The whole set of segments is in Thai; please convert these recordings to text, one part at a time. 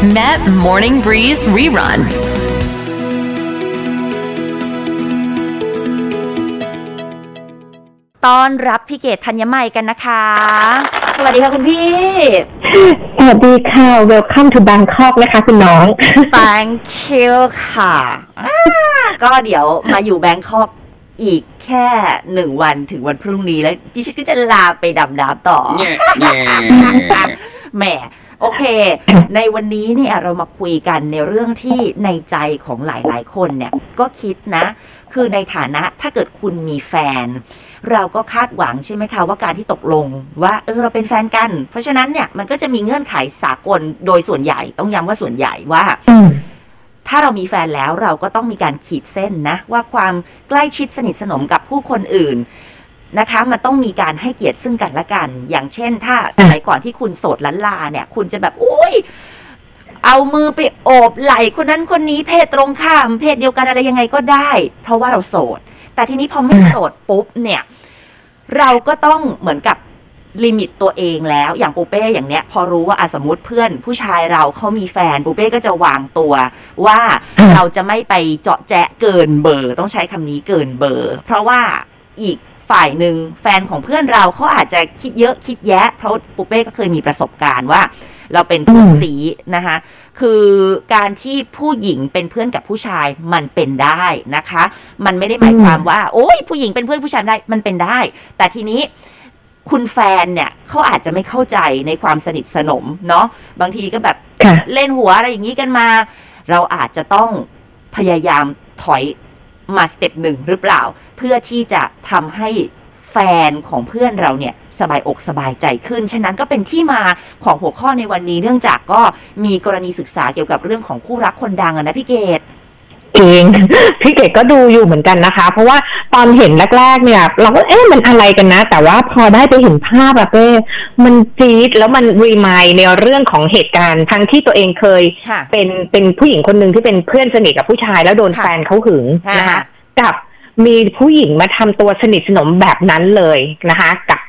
Met Morning Breeze Rerun ต้อนรับพี่เกดธัญไมกันนะคะ สวัสดีค่ะคุณพี่ สวัสดีค่ะ Welcome to Bangkok นะคะ คุณน้อง Thank you ค่ะอ่าก็เดี๋ยวมาอยู่แบงคอกอีกแค่หนึ่งวันถึงวันพรุ่งนี้แล้วดิฉันก็จะลาไปดำน้ำต่อ แง่แง่ แหม โอเค ในวันนี้เนี่ยเรามาคุยกันในเรื่องที่ในใจของหลายๆ คนเนี่ยก็คิดนะ คือในฐานะถ้าเกิดคุณมีแฟน เราก็คาดหวังใช่ไหมคะว่าการที่ตกลงว่าเออเราเป็นแฟนกัน เพราะฉะนั้นเนี่ยมันก็จะมีเงื่อนไขสากลโดยส่วนใหญ่ต้องย้ำว่าส่วนใหญ่ว่าอืมถ้าเรามีแฟนแล้วเราก็ต้องมีการขีดเส้นนะ ว่าความใกล้ชิดสนิทสนมกับผู้คนอื่น นะคะ มันต้องมีการให้เกียรติซึ่งกันและกัน อย่างเช่น ถ้าสมัยก่อนที่คุณโสดลันลาเนี่ย คุณจะแบบอุ้ยเอามือไปโอบไหล่คนนั้นคนนี้เพศตรงข้าม เพศเดียวกันอะไรยังไงก็ได้ เพราะว่าเราโสด แต่ทีนี้พอไม่โสดปุ๊บเนี่ย เราก็ต้องเหมือนกับลิมิตตัวเองแล้ว อย่างปูเป้อย่างเนี้ย พอรู้ว่าอสมมติเพื่อนผู้ชายเราเขามีแฟนปูเป้ก็จะวางตัวว่าเราจะไม่ไปเจาะแจะเกินเบอร์ ต้องใช้คำนี้เกินเบอร์ เพราะว่าอีก ฝ่ายหนึ่งแฟนของเพื่อนเราเขาอาจจะคิดเยอะคิดแยะ เพราะปูเป้ก็เคยมีประสบการณ์ว่า เราเป็นเพื่อนอืมสีนะคะ คือการที่ผู้หญิงเป็นเพื่อนกับผู้ชายมันเป็นได้นะคะ มันไม่ได้หมายความว่า โอ้ยผู้หญิงเป็นเพื่อนผู้ชายไม่ได้มันเป็นได้ แต่ทีนี้คุณแฟนเนี่ยเขาอาจจะไม่เข้าใจในความสนิทสนมเนาะบางทีก็แบบค่ะเล่นหัวอะไรอย่างนี้กันมา เราอาจจะต้องพยายามถอย มา step หนึ่งหรือเปล่า เพื่อที่จะทำให้แฟนของเพื่อนเราเนี่ยสบายอกสบายใจขึ้น ฉะนั้นก็เป็นที่มาของหัวข้อในวันนี้ เนื่องจากก็มีกรณีศึกษาเกี่ยวกับเรื่องของคู่รักคนดังอะนะพี่เกด จริงพี่เกดก็ดูอยู่เหมือนกันนะคะ เพราะว่าตอนเห็นแรก ๆ เนี่ย เราก็เอ๊ะมันอะไรกันนะ แต่ว่าพอได้ไปเห็นภาพอะเป้มันจี๊ดแล้วมันรีมายในเรื่องของเหตุการณ์ทั้งที่ตัวเองเคยค่ะเป็นเป็นผู้หญิงคนหนึ่งที่เป็นเพื่อนสนิทกับผู้ชายแล้วโดนค่ะแฟนเขาหึงค่ะนะคะกับมีผู้หญิงมาทำตัวสนิทสนมแบบนั้นเลยนะคะ กับ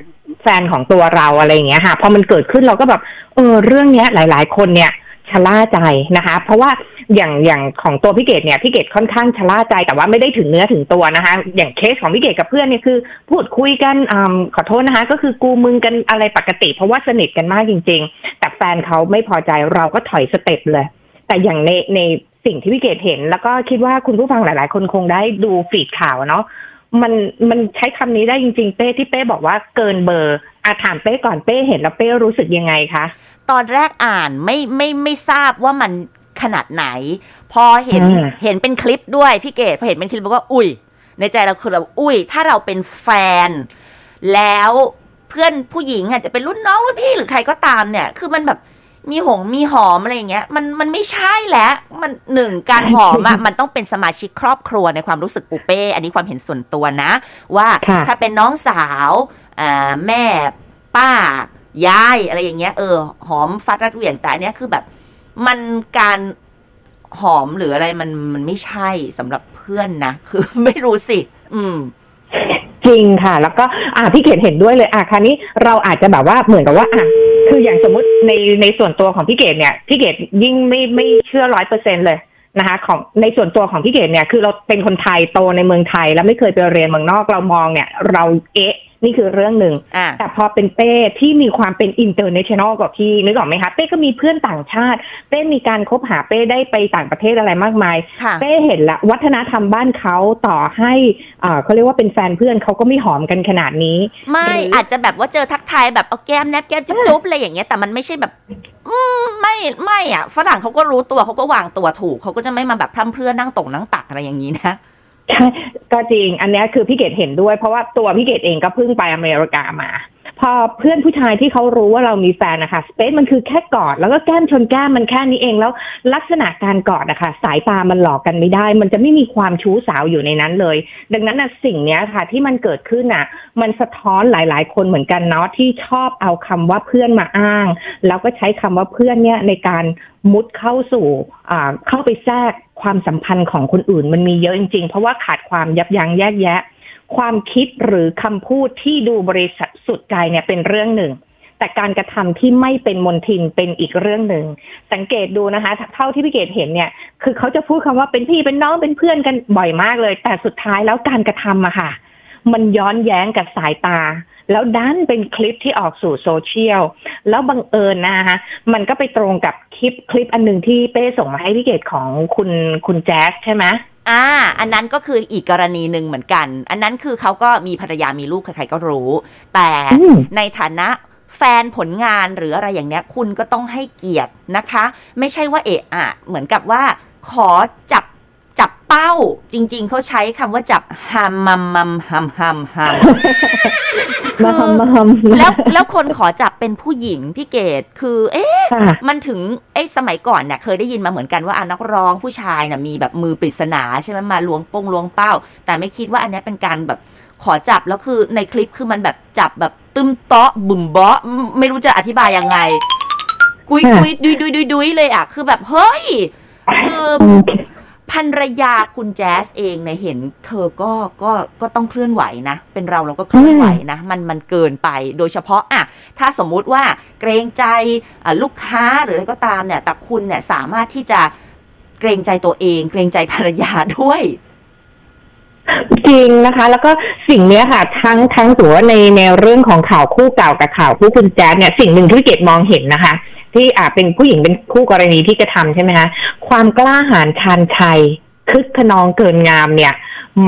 แฟนของตัวเราอะไรอย่างเงี้ยค่ะพอมันเกิดขึ้นเราก็แบบเออเรื่องเนี้ยหลาย ๆ คนเนี่ย ชะล่าใจนะคะ เพราะว่าอย่างอย่างของตัวพี่เกดเนี่ยพี่เกดค่อนข้างชะล่าใจแต่ว่าไม่ได้ถึงเนื้อถึงตัวนะคะ อย่างเคสของพี่เกดกับเพื่อนเนี่ยคือ พูดคุยกันอขอโทษนะคะ ก็คือกูมึงกันอะไรปกติ เพราะว่าสนิทกันมากจริง ๆ แต่แฟนเขาไม่พอใจเราก็ถอยสเต็ปเลย แต่อย่างในในสิ่งที่พี่เกดเห็น แล้วก็คิดว่าคุณผู้ฟังหลาย ๆ คนคงได้ดูฟีดข่าวเนาะมันมันใช้คำนี้ได้จริง ๆ เป้ที่เป้บอกว่าเกินเบอร์ อาถามเป้ก่อนเป้เห็นแล้วเป้รู้สึกยังไงคะ ตอนแรกอ่านไม่ไม่ไม่ทราบว่ามันขนาดไหน พอเห็นอืมเห็นเป็นคลิปด้วยพี่เกดพอเห็นเป็นคลิปบอกว่าอุ้ย ในใจเราคือเราอุ้ย ถ้าเราเป็นแฟน แล้วเพื่อนผู้หญิงอาจจะเป็นรุ่นน้องรุ่นพี่หรือใครก็ตามเนี่ย คือมันแบบ มีหงมีหอมอะไรอย่างเงี้ยมันมันไม่ใช่แล้วมันหนึ่งการหอมอะมันต้องเป็นสมาชิกครอบครัวในความรู้สึกปูเป้ อันนี้ความเห็นส่วนตัวนะ ว่าค่ะถ้าเป็นน้องสาวอ่าแม่ป้ายายอะไรอย่างเงี้ย เออ หอมฟัดรัดเหวี่ยงแต่อันเนี้ยคือแบบมันการหอมหรืออะไรมันมันไม่ใช่สำหรับเพื่อนนะ คือไม่รู้สิ อืม จริงค่ะ แล้วก็อ่าพี่เกดเห็นด้วยเลยอะคราวนี้เราอาจจะแบบว่าเหมือนกับว่าอะคืออย่างสมมติในในส่วนตัวของพี่เกดเนี่ยพี่เกดยิ่งไม่ไม่เชื่อร้อยเปอร์เซ็นเลยนะคะของในส่วนตัวของพี่เกดเนี่ยคือเราเป็นคนไทยโตในเมืองไทย แล้วไม่เคยไปเรียนเมืองนอกเรามองเนี่ย เราเอ๊ะ นี่คือเรื่องหนึ่งอ่าแต่พอเป็นเป้ที่มีความเป็น international กว่าพี่นึกออกไหมคะ เป้ก็มีเพื่อนต่างชาติ เป้มีการคบหาเป้ได้ไปต่างประเทศอะไรมากมายค่ะเป้เห็นละวัฒนธรรมบ้านเขาต่อให้อ่าเขาเรียกว่าเป็นแฟนเพื่อนเขาก็ไม่หอมกันขนาดนี้ ไม่หรือออาจจะแบบว่าเจอทักทายแบบเอาแก้มแนบแก้มจุ๊บๆอะไรอย่างเงี้ยแต่มันไม่ใช่แบบอืมไม่ไม่อะฝรั่งเขาก็รู้ตัวเขาก็วางตัวถูกเขาก็จะไม่มาแบบพร่ำเพรื่อนั่งตกนั่งตักอะไรอย่างนี้นะ ใช่ก็จริง อันนี้คือพี่เกดเห็นด้วย เพราะว่าตัวพี่เกดเองก็เพิ่งไปอเมริกามา พอเพื่อนผู้ชายที่เขารู้ว่าเรามีแฟนนะคะสเปซมันคือแค่กอด แล้วก็แก้มชนแก้มมันแค่นี้เองแล้วลักษณะการกอดนะคะสายตามันหลอกกันไม่ได้ มันจะไม่มีความชู้สาวอยู่ในนั้นเลย ดังนั้นนะสิ่งเนี้ยค่ะที่มันเกิดขึ้นน่ะ มันสะท้อนหลายๆ คนเหมือนกันเนาะที่ชอบเอาคำว่าเพื่อนมาอ้าง แล้วก็ใช้คำว่าเพื่อนเนี่ยในการมุดเข้าสู่อ่าเข้าไปแทรก ความสัมพันธ์ของคนอื่นมันมีเยอะจริง ๆ เพราะว่าขาดความยับยั้งแยกแยะ ความคิดหรือคำพูดที่ดูบริษัทสุดใจเนี่ยเป็นเรื่องหนึ่ง แต่การกระทำที่ไม่เป็นมนทินเป็นอีกเรื่องหนึ่ง สังเกตดูนะคะ เท่าที่พี่เกดเห็นเนี่ย คือเขาจะพูดคำว่าเป็นพี่เป็นน้องเป็นเพื่อนกันบ่อยมากเลย แต่สุดท้ายแล้วการกระทำอะค่ะ มันย้อนแย้งกับสายตา แล้วด้านเป็นคลิปที่ออกสู่โซเชียล แล้วบังเอิญนะคะมันก็ไปตรงกับคลิปคลิปอันหนึ่งที่เป้ส่งมาให้พี่เกดของคุณคุณแจ๊สใช่ไหมอ่า อันนั้นก็คืออีกกรณีหนึ่งเหมือนกัน อันนั้นคือเขาก็มีภรรยามีลูกใครๆก็รู้ แต่อืมในฐานะแฟนผลงานหรืออะไรอย่างเนี้ยคุณก็ต้องให้เกียรตินะคะ ไม่ใช่ว่าเอะอะเหมือนกับว่าขอจับ จับเป้าจริง ๆ เขาใช้คำว่าจับฮัมมัมมัมฮัมฮัมฮัมมาทำมาทำแล้วแล้วคนขอจับเป็นผู้หญิงพี่เกดคือ เอ๊ะค่ะมันถึงไอ้สมัยก่อนเนี่ยเคยได้ยินมาเหมือนกันว่าอะนักร้องผู้ชายน่ะมีแบบมือปริศนาใช่ไหมมาล้วงปงล้วงเป้า แต่ไม่คิดว่าอันเนี้ยเป็นการแบบขอจับแล้วคือในคลิปคือมันแบบจับแบบตึมเตาะบุ่มเบาะไม่ไม่รู้จะอธิบายยังไง กุยค่ะกุยดุยดุยดุยดุยเลยอะ คือแบบเฮ้ยคือ ภรรยาคุณแจ๊สเองเนี่ยเห็นเธอก็ก็ก็ต้องเคลื่อนไหวนะ เป็นเราเราก็เคลื่อนไหวนะ มันมันเกินไปโดยเฉพาะอะถ้าสมมุติว่าเกรงใจอะลูกค้าหรืออะไรก็ตามเนี่ยแต่คุณเนี่ยสามารถที่จะเกรงใจตัวเอง เกรงใจภรรยาด้วยจริงนะคะ แล้วก็สิ่งเนี้ยค่ะทั้งทั้งตัวในแนวเรื่องของข่าวคู่เก่ากับข่าวคู่คุณแจ๊ดเนี่ยสิ่งหนึ่งที่เกดมองเห็นนะคะ ที่อ่าเป็นผู้หญิงเป็นคู่กรณีที่กระทำใช่ไหมคะความกล้าหาญชาญชัยคึกขนองเกินงามเนี่ย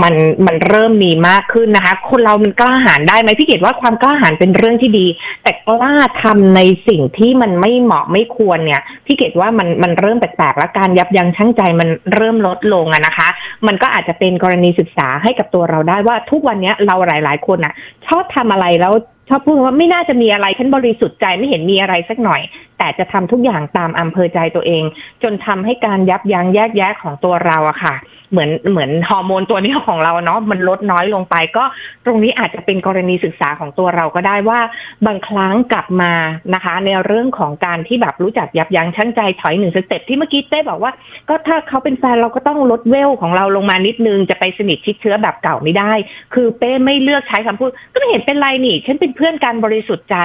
มันมันเริ่มมีมากขึ้นนะคะ คนเรามันกล้าหาญได้ไหมพี่เกดว่าความกล้าหาญเป็นเรื่องที่ดี แต่กล้าทำในสิ่งที่มันไม่เหมาะไม่ควรเนี่ยพี่เกดว่ามันมันเริ่มแปลกๆและการยับยั้งชั่งใจมันเริ่มลดลงอะนะคะ มันก็อาจจะเป็นกรณีศึกษาให้กับตัวเราได้ว่าทุกวันเนี้ยเราหลาย ๆ คนอะชอบทำอะไรแล้ว ชอบพูดว่าไม่น่าจะมีอะไรฉันบริสุทธิ์ใจไม่เห็นมีอะไรสักหน่อย แต่จะทำทุกอย่างตามอำเภอใจตัวเอง จนทำให้การยับยั้งแยกแยะของตัวเราอะค่ะ เหมือนเหมือนฮอร์โมนตัวนี้ของเราเนาะมันลดน้อยลงไป ก็ตรงนี้อาจจะเป็นกรณีศึกษาของตัวเราก็ได้ว่า บางครั้งกลับมานะคะ ในเรื่องของการที่แบบรู้จักยับยั้งชั่งใจถอยหนึ่งสเต็ปที่เมื่อกี้เต้บอกว่า ก็ถ้าเขาเป็นแฟนเราก็ต้องลดเวลของเราลงมานิดนึงจะไปสนิทชิดเชื้อแบบเก่าไม่ได้ คือเป้ไม่เลือกใช้คำพูด ก็ไม่เห็นเป็นไรนี่ ฉันเป็นเพื่อนกันบริสุทธิ์ใจ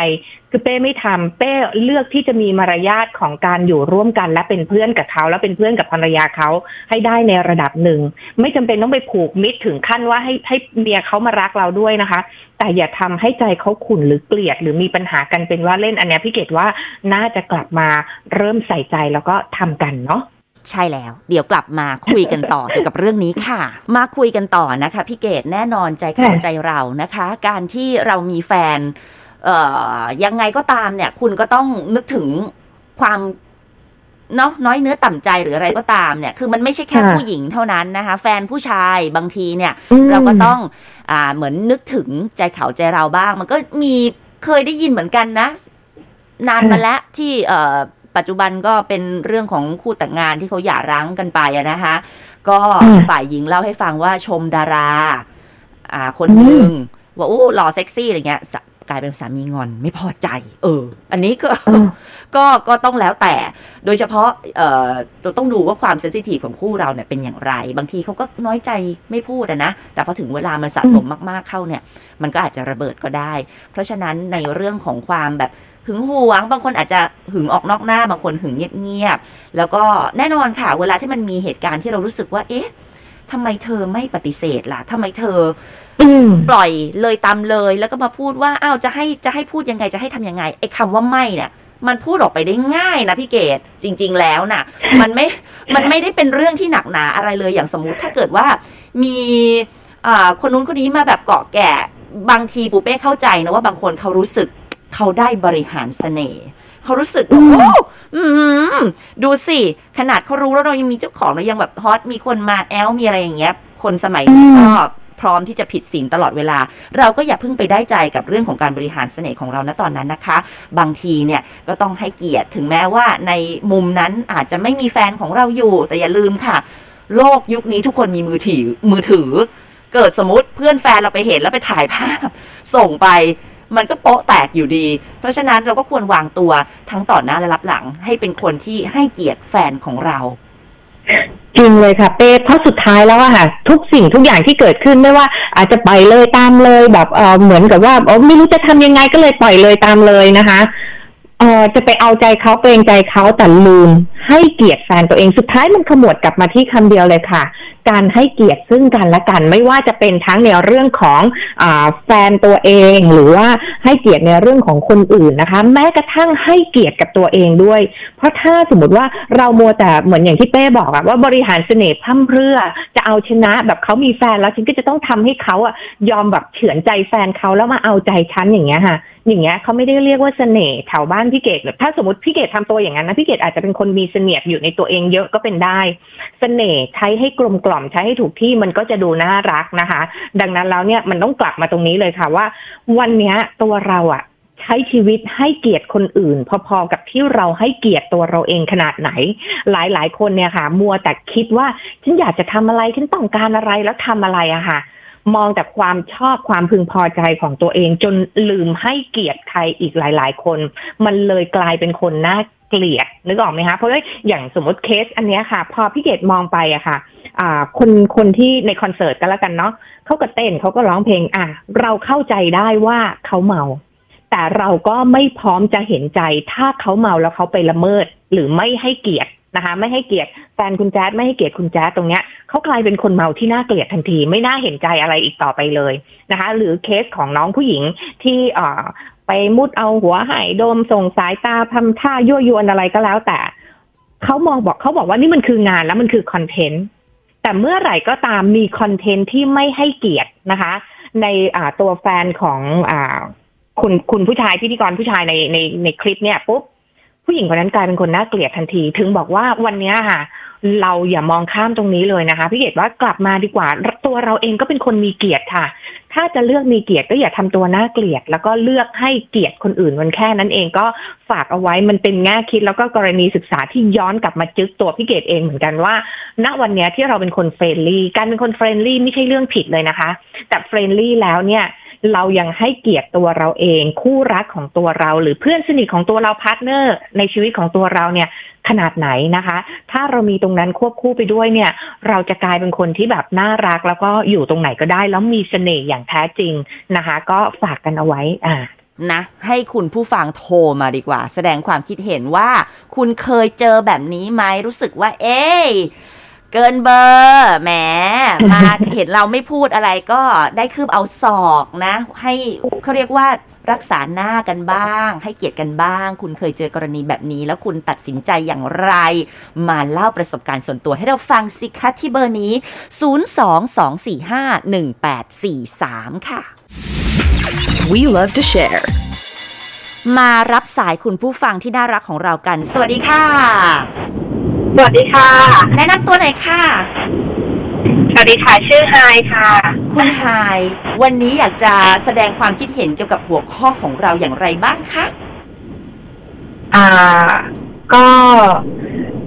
คือเป้ไม่ทำเป้เลือกที่จะมีมารยาทของการอยู่ร่วมกันและเป็นเพื่อนกับเขา และเป็นเพื่อนกับภรรยาเขาให้ได้ในระดับหนึ่ง ไม่จำเป็นต้องไปผูกมิตรถึงขั้นว่าให้ให้เมียเขามารักเราด้วยนะคะ แต่อย่าทำให้ใจเขาขุ่นหรือเกลียด หรือมีปัญหากันเป็นว่าเล่นอันเนี้ยพี่เกดว่าน่าจะกลับมาเริ่มใส่ใจแล้วก็ทำกันเนาะใช่แล้ว เดี๋ยวกลับมาคุยกันต่อเกี่ยวกับเรื่องนี้ค่ะ มาคุยกันต่อนะคะพี่เกดแน่นอนใจเขาค่ะใจเรานะคะ การที่เรามีแฟนเอ่อ ยังไงก็ตามเนี่ย คุณก็ต้องนึกถึงความเนาะน้อยเนื้อต่ำใจหรืออะไรก็ตามเนี่ย คือมันไม่ใช่แค่ค่ะผู้หญิงเท่านั้นนะคะ แฟนผู้ชายบางทีเนี่ยอืมเราก็ต้องอ่าเหมือนนึกถึงใจเขาใจเราบ้าง มันก็มีเคยได้ยินเหมือนกันนะ นานมาแล้วที่เอ่อปัจจุบันก็เป็นเรื่องของคู่แต่งงานที่เขาหย่าร้างกันไปอะนะคะ ก็อืมฝ่ายหญิงเล่าให้ฟังว่าชมดารา อ่า คนหนึ่งว่าโอ้หล่อเซ็กซี่อะไรเงี้ยสะ กลายเป็นสามีงอนไม่พอใจ เออ อันนี้ก็อืมก็ก็ต้องแล้วแต่ โดยเฉพาะเอ่อเราต้องดูว่าความเซนซิทีฟของคู่เราเนี่ยเป็นอย่างไร บางทีเขาก็น้อยใจไม่พูดอะนะ แต่พอถึงเวลามันสะสมมากๆเข้าเนี่ย มันก็อาจจะระเบิดก็ได้ เพราะฉะนั้นในเรื่องของความแบบหึงหวง บางคนอาจจะหึงออกนอกหน้า บางคนหึงเงียบๆ แล้วก็แน่นอนค่ะ เวลาที่มันมีเหตุการณ์ที่เรารู้สึกว่า เอ๊ะ ทำไมเธอไม่ปฏิเสธล่ะทำไมเธออืมปล่อยเลยตามเลย แล้วก็มาพูดว่าอ้าวจะให้จะให้พูดยังไงจะให้ทำยังไงไอ้คำว่าไม่เนี่ยมันพูดออกไปได้ง่ายนะพี่เกดจริง ๆ แล้วน่ะ มันไม่มันไม่ได้เป็นเรื่องที่หนักหนาอะไรเลยอย่างสมมุติถ้าเกิดว่ามีอ่าคนนู้นคนนี้มาแบบเกาะแก่บางทีปูเป้เข้าใจนะว่าบางคนเขารู้สึกเขาได้บริหารเสน่ห์ เขารู้สึกว่าอืมโอ้อืมดูสิ ขนาดเขารู้แล้วเรายังมีเจ้าของเรายังแบบฮอตมีคนมาแอลมีอะไรอย่างเงี้ย คนสมัยนี้ก็พร้อมที่จะผิดศีลตลอดเวลา เราก็อย่าเพิ่งไปได้ใจกับเรื่องของการบริหารเสน่ห์ของเราณตอนนั้นนะคะ บางทีเนี่ยก็ต้องให้เกียรติถึงแม้ว่าในมุมนั้นอาจจะไม่มีแฟนของเราอยู่ แต่อย่าลืมค่ะ โลกยุคนี้ทุกคนมีมือถือมือถือ เกิดสมมติเพื่อนแฟนเราไปเห็นแล้วไปถ่ายภาพ ส่งไป มันก็โป๊ะแตกอยู่ดี เพราะฉะนั้นเราก็ควรวางตัวทั้งต่อหน้าและรับหลัง ให้เป็นคนที่ให้เกียรติแฟนของเราจริงเลยค่ะเป้เพราะสุดท้ายแล้วอะค่ะ ทุกสิ่งทุกอย่างที่เกิดขึ้นไม่ว่า อาจจะปล่อยเลยตามเลยแบบเออเหมือนกับว่าเออไม่รู้จะทำยังไงก็เลยปล่อยเลยตามเลยนะคะ เออจะไปเอาใจเขาเกรงใจเขาแต่ลืมให้เกียรติแฟนตัวเองสุดท้ายมันขมวดกลับมาที่คำเดียวเลยค่ะ การให้เกียรติซึ่งกันและกัน ไม่ว่าจะเป็นทั้งในเรื่องของอแฟนตัวเอง หรือว่าให้เกียรติในเรื่องของคนอื่นนะคะ แม้กระทั่งให้เกียรติกับตัวเองด้วย เพราะถ้าสมมติว่าเรามัวแต่เหมือนอย่างที่เป้บอกอะว่าบริหารเสน่ห์พร่ำเพรื่อ จะเอาชนะแบบเขามีแฟนแล้วฉันก็จะต้องทำให้เขาอะยอมแบบเฉือนใจแฟนเขาแล้วมาเอาใจฉันอย่างเงี้ยค่ะ อย่างเงี้ยเขาไม่ได้เรียกว่าเสน่ห์แถวบ้านพี่เกดถ้าสมมติพี่เกดทำตัวอย่างนั้นนะพี่เกดอาจจะเป็นคนมีเสน่ห์อยู่ในตัวเองเยอะก็เป็นได้ เสน่ห์ใช้ให้กลมกล่อมใช้ให้ถูกที่มันก็จะดูน่ารักนะคะ ดังนั้นแล้วเนี่ยมันต้องกลับมาตรงนี้เลยค่ะว่า วันเนี้ยตัวเราอะใช้ชีวิตให้เกียรติคนอื่น พอๆกับที่เราให้เกียรติตัวเราเองขนาดไหน หลายๆ คนเนี่ยค่ะ มัวแต่คิดว่าฉันอยากจะทำอะไรฉันต้องการอะไรแล้วทำอะไรอะค่ะ มองแต่ความชอบความพึงพอใจของตัวเอง จนลืมให้เกียรติใครอีกหลาย ๆ คน มันเลยกลายเป็นคนน่าเกลียดนึกออกไหมคะเพราะว่าอย่างสมมติเคสอันนี้ค่ะ พอพี่เกดมองไปอะค่ะคนคนที่ในคอนเสิร์ตก็แล้วกันเนาะเขาก็เต้นเขาก็ร้องเพลงอะเราเข้าใจได้ว่าเขาเมา แต่เราก็ไม่พร้อมจะเห็นใจถ้าเขาเมาแล้วเขาไปละเมิดหรือไม่ให้เกียรติ นะคะไม่ให้เกียรติแฟนคุณแจ๊ดไม่ให้เกียรติคุณแจ๊ดตรงเนี้ยเขากลายเป็นคนเมาที่น่าเกลียดทันที ไม่น่าเห็นใจอะไรอีกต่อไปเลยนะคะ หรือเคสของน้องผู้หญิงที่เอ่อไปมุดเอาหัวหายโดมส่งสายตาทำท่ายั่วยวนอะไรก็แล้วแต่เขามองบอกเขาบอกว่านี่มันคืองานแล้วมันคือคอนเทนต์แต่เมื่อไหร่ก็ตามมีคอนเทนต์ที่ไม่ให้เกียรตินะคะ ในอ่าตัวแฟนของอ่าคุณคุณผู้ชายพิธีกรผู้ชายในในในคลิปเนี่ยปุ๊บ ผู้หญิงคนนั้นกลายเป็นคนน่าเกลียดทันที ถึงบอกว่าวันนี้ค่ะ เราอย่ามองข้ามตรงนี้เลยนะคะพี่เกดว่ากลับมาดีกว่า ตัวเราเองก็เป็นคนมีเกียรติค่ะ ถ้าจะเลือกมีเกียรติก็อย่าทำตัวน่าเกลียด แล้วก็เลือกให้เกียรติคนอื่นมันแค่นั้นเองก็ฝากเอาไว้มันเป็นแง่คิดแล้วก็กรณีศึกษาที่ย้อนกลับมาจึกตัวพี่เกดเองเหมือนกันว่า ณวันนี้ที่เราเป็นคน friendly การเป็นคน friendly ไม่ใช่เรื่องผิดเลยนะคะ แต่ friendly แล้วเนี่ย เรายังให้เกียรติตัวเราเอง คู่รักของตัวเรา หรือเพื่อนสนิทของตัวเรา partner ในชีวิตของตัวเราเนี่ยขนาดไหนนะคะ ถ้าเรามีตรงนั้นควบคู่ไปด้วยเนี่ย เราจะกลายเป็นคนที่แบบน่ารักแล้วก็อยู่ตรงไหนก็ได้ แล้วมีเสน่ห์อย่างแท้จริงนะคะ ก็ฝากกันเอาไว้อ่านะให้คุณผู้ฟังโทรมาดีกว่า แสดงความคิดเห็นว่า คุณเคยเจอแบบนี้ไหมรู้สึกว่า เอ๊ เกินเบอร์แหมมาเห็นเราไม่พูดอะไรก็ได้คืบเอาศอกนะ ให้เขาเรียกว่ารักษาหน้ากันบ้าง ให้เกียรติกันบ้าง คุณเคยเจอกรณีแบบนี้ แล้วคุณตัดสินใจอย่างไร มาเล่าประสบการณ์ส่วนตัวให้เราฟังสิคะที่เบอร์นี้ 022451843 ค่ะ We love to share. มารับสายคุณผู้ฟังที่น่ารักของเรากัน สวัสดีค่ะ สวัสดีค่ะ แนะนำตัวหน่อยค่ะ สวัสดีค่ะ ชื่อไฮายค่ะ คุณไฮายวันนี้อยากจะแสดงความคิดเห็นเกี่ยวกับหัวข้อของเราอย่างไรบ้างคะอ่า ก็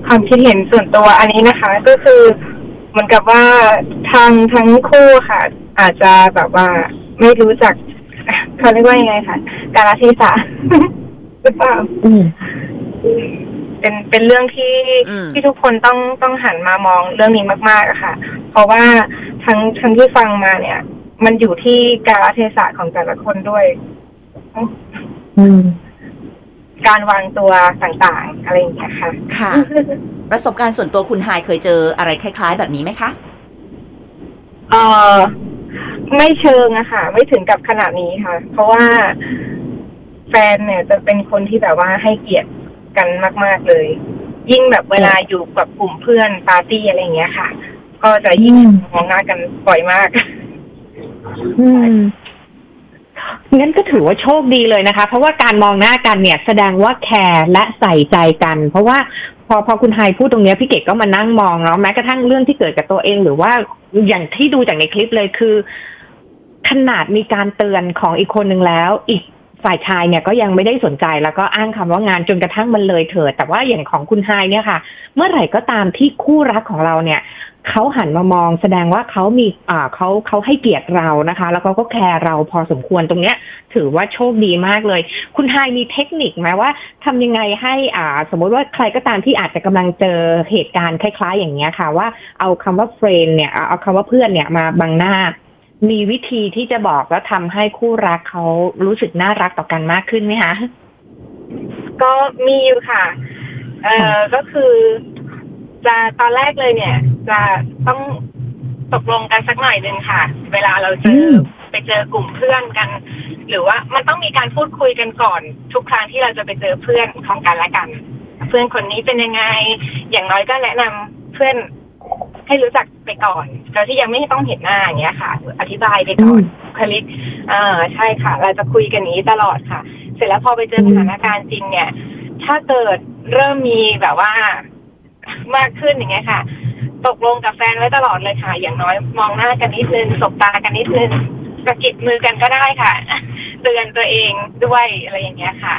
ความคิดเห็นส่วนตัวอันนี้นะคะ ก็คือเหมือนกับว่าทางทั้งคู่ค่ะ อาจจะแบบว่าไม่รู้จักเขาเรียกว่ายังไงคะการละเทศะหรือเปล่าอืม เป็นเป็นเรื่องที่อืมที่ทุกคนต้องต้องหันมามองเรื่องนี้มากๆอะค่ะ เพราะว่าทั้งทั้งที่ฟังมาเนี่ย มันอยู่ที่กาลเทศะของแต่ละคนด้วยอืมการวางตัวต่างๆ อะไรอย่างเงี้ยค่ะ ค่ะ ประสบการณ์ส่วนตัวคุณไฮายเคยเจออะไรคล้าย ๆ แบบนี้ไหมคะ เออไม่เชิงอะค่ะ ไม่ถึงกับขนาดนี้ค่ะ เพราะว่าแฟนเนี่ยจะเป็นคนที่แบบว่าให้เกียรติ กันมาก ๆเลย ยิ่งแบบเวลาอยู่กับกลุ่มเพื่อนปาร์ตี้อะไรเงี้ยค่ะ ก็จะยิ่งมองหน้ากันบ่อยมาก อืมงั้นก็ถือว่าโชคดีเลยนะคะ เพราะว่าการมองหน้ากันเนี่ย แสดงว่าแคร์และใส่ใจกัน เพราะว่าพอพอคุณไฮพูดตรงเนี้ยพี่เกดก็มานั่งมองเนาะแม้กระทั่งเรื่องที่เกิดกับตัวเองหรือว่าอย่างที่ดูจากในคลิปเลยคือ ขนาดมีการเตือนของอีกคนหนึ่งแล้ว อีก ฝ่ายชายเนี่ยก็ยังไม่ได้สนใจแล้วก็อ้างคำว่างานจนกระทั่งมันเลยเถิด แต่ว่าอย่างของคุณไฮเนี่ยค่ะ เมื่อไหร่ก็ตามที่คู่รักของเราเนี่ยเขาหันมามองแสดงว่าเขามีอ่าเขาเขาให้เกียรติเรานะคะ แล้วเขาก็แคร์เราพอสมควรตรงเนี้ย ถือว่าโชคดีมากเลย คุณไฮมีเทคนิคไหมว่าทำยังไงให้อ่า สมมติว่าใครก็ตามที่อาจจะกำลังเจอเหตุการณ์คล้าย ๆ อย่างเงี้ยค่ะ ว่าเอาคำว่าเฟรนเนี่ยเอาเอาคำว่าเพื่อนเนี่ยมาบังหน้า มีวิธีที่จะบอกแล้วทำให้คู่รักเขารู้สึกน่ารักต่อกันมากขึ้นไหมคะ ก็มีอยู่ค่ะ เอ่อก็คือ จะตอนแรกเลยเนี่ย จะต้องตกลงกันสักหน่อยหนึ่งค่ะ เวลาเราเจออมไปเจอกลุ่มเพื่อนกัน หรือว่ามันต้องมีการพูดคุยกันก่อน ทุกครั้งที่เราจะไปเจอเพื่อนของกันและกัน เพื่อนคนนี้เป็นยังไง อย่างน้อยก็แนะนำเพื่อน ให้รู้จักไปก่อนโดยที่ยังไม่ต้องเห็นหน้าอย่างเงี้ยค่ะ อธิบายไปก่อนบุคลิกอ่าใช่ค่ะ เราจะคุยกันอย่างนี้ตลอดค่ะ เสร็จแล้วพอไปเจอสถานการณ์จริงเนี่ย ถ้าเกิดเริ่มมีแบบว่ามากขึ้นอย่างเงี้ยค่ะ ตกลงกับแฟนไว้ตลอดเลยค่ะ อย่างน้อยมองหน้ากันนิดนึงสบตากันนิดนึงสะกิดมือกันก็ได้ค่ะ เตือนตัวเองด้วยอะไรอย่างเงี้ยค่ะ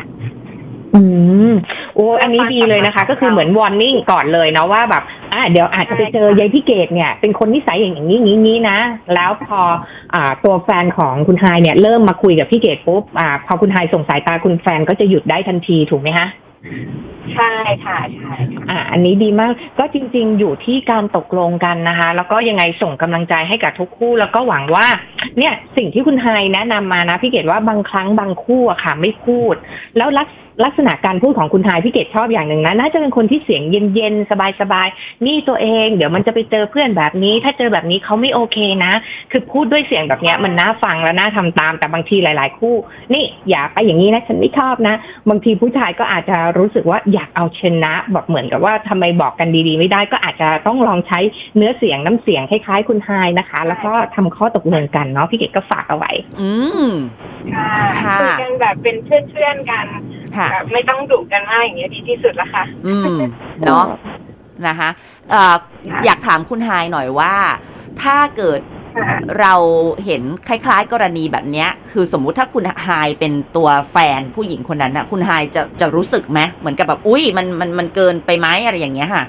อืมโอ้อันนี้ดีเลยนะคะ ก็คือเหมือนวอร์นิ่งก่อนเลยเนาะว่าแบบอ่าเดี๋ยวอาจจะไปเจอยายพี่เกดเนี่ย เป็นคนนิสัยอย่างนี้นี้นี้นะ แล้วพออ่าตัวแฟนของคุณไฮเนี่ย เริ่มมาคุยกับพี่เกดปุ๊บอ่าพอคุณไฮส่งสายตาคุณแฟนก็จะหยุดได้ทันทีถูกไหมคะใช่ค่ะใช่ค่ะอ่าอันนี้ดีมากก็จริง ๆ อยู่ที่การตกลงกันนะคะ แล้วก็ยังไงส่งกำลังใจให้กับทุกคู่ แล้วก็หวังว่า เนี่ยสิ่งที่คุณไฮแนะนำมานะพี่เกดว่าบางครั้งบางคู่อะค่ะ ไม่พูด แล้วลักษ ลักษณะการพูดของคุณไฮพี่เกดชอบอย่างหนึ่งนะน่าจะเป็นคนที่เสียงเย็นๆสบายๆนี่ตัวเอง เดี๋ยวมันจะไปเจอเพื่อนแบบนี้ ถ้าเจอแบบนี้เขาไม่โอเคนะ คือพูดด้วยเสียงแบบเนี้ยมันน่าฟังและน่าทำตามแต่บางทีหลาย ๆ คู่ นี่อย่าไปอย่างนี้นะฉันไม่ชอบนะ บางทีผู้ชายก็อาจจะรู้สึกว่าอยากเอาชนะแบบเหมือนกับว่าทำไมบอกกันดีๆ ไม่ได้ก็อาจจะต้องลองใช้เนื้อเสียงน้ำเสียงคล้ายๆ คุณไฮนะคะ แล้วก็ทำข้อตกลงกันเนาะพี่เกดก็ฝากเอาไว้ อืมค่ะค่ะคุยกันแบบเป็นเพื่อนๆกัน ค่ะแบบไม่ต้องดุกันมากอย่างเงี้ยดีที่สุดละค่ะ อืม เนาะนะคะเอ่ออยากถามคุณไฮหน่อยว่า ถ้าเกิดค่ะเราเห็นคล้าย ๆ กรณีแบบเนี้ยคือสมมุติถ้าคุณไฮเป็นตัวแฟนผู้หญิงคนนั้นนะคุณไฮจะจะรู้สึกไหมเหมือนกับแบบอุ้ยมันมันมันเกินไปไหมอะไรอย่างเงี้ยค่ะ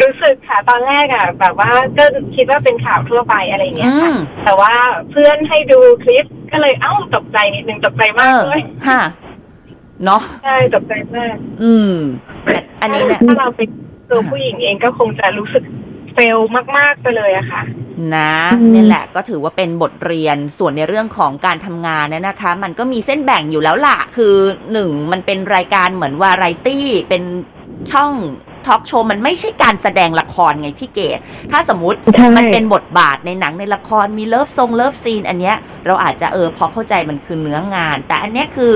รู้สึกค่ะตอนแรกอะ แบบว่าก็คิดว่าเป็นข่าวทั่วไปอะไรอย่างเงี้ยอืค่ะมแต่ว่าเพื่อนให้ดูคลิปก็เลยเอ้าตกใจนิดนึงตกใจเอมากอเลยค่ะ เนาะใช่ตกใจมาก อืมอันอันนี้เนี่ยถ้าเราเป็นตัวผู้หญิงเองก็คงจะรู้สึก failมาก ๆ ไปเลยอะค่ะ นะอืมนี่แหละก็ถือว่าเป็นบทเรียนส่วนในเรื่องของการทำงานเนี่ยนะคะ มันก็มีเส้นแบ่งอยู่แล้วล่ะ คือหนึ่งมันเป็นรายการเหมือนวาไรตี้เป็นช่องทอล์กโชว์มันไม่ใช่การแสดงละครไงพี่เกดถ้าสมมติใช่มันเป็นบทบาทในหนังในละครมี love ทรง love scene อันเนี้ยเราอาจจะเออพอเข้าใจมันคือเนื้องาน แต่อันเนี้ยคือ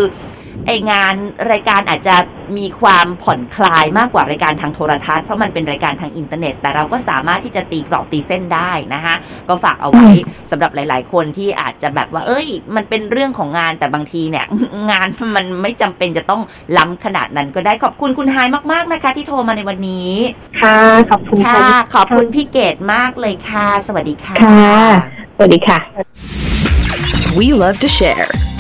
ไองานรายการอาจจะมีความผ่อนคลายมากกว่ารายการทางโทรทัศน์เพราะมันเป็นรายการทางอินเทอร์เน็ต แต่เราก็สามารถที่จะตีกรอบตีเส้นได้นะคะก็ฝากเอาไว้สำหรับหลาย ๆ คนที่อาจจะแบบว่า เอ้ย มันเป็นเรื่องของงานแต่บางทีเนี่ย งานมันไม่จำเป็นจะต้องล้ำขนาดนั้นก็ได้ขอบคุณคุณไฮมาก ๆ นะคะ ที่โทรมาในวันนี้ ค่ะ ขอบคุณค่ะค่ะขอบคุณพี่เกดมากเลยค่ะ สวัสดีค่ะ ค่ะ สวัสดีค่ะ We love to share.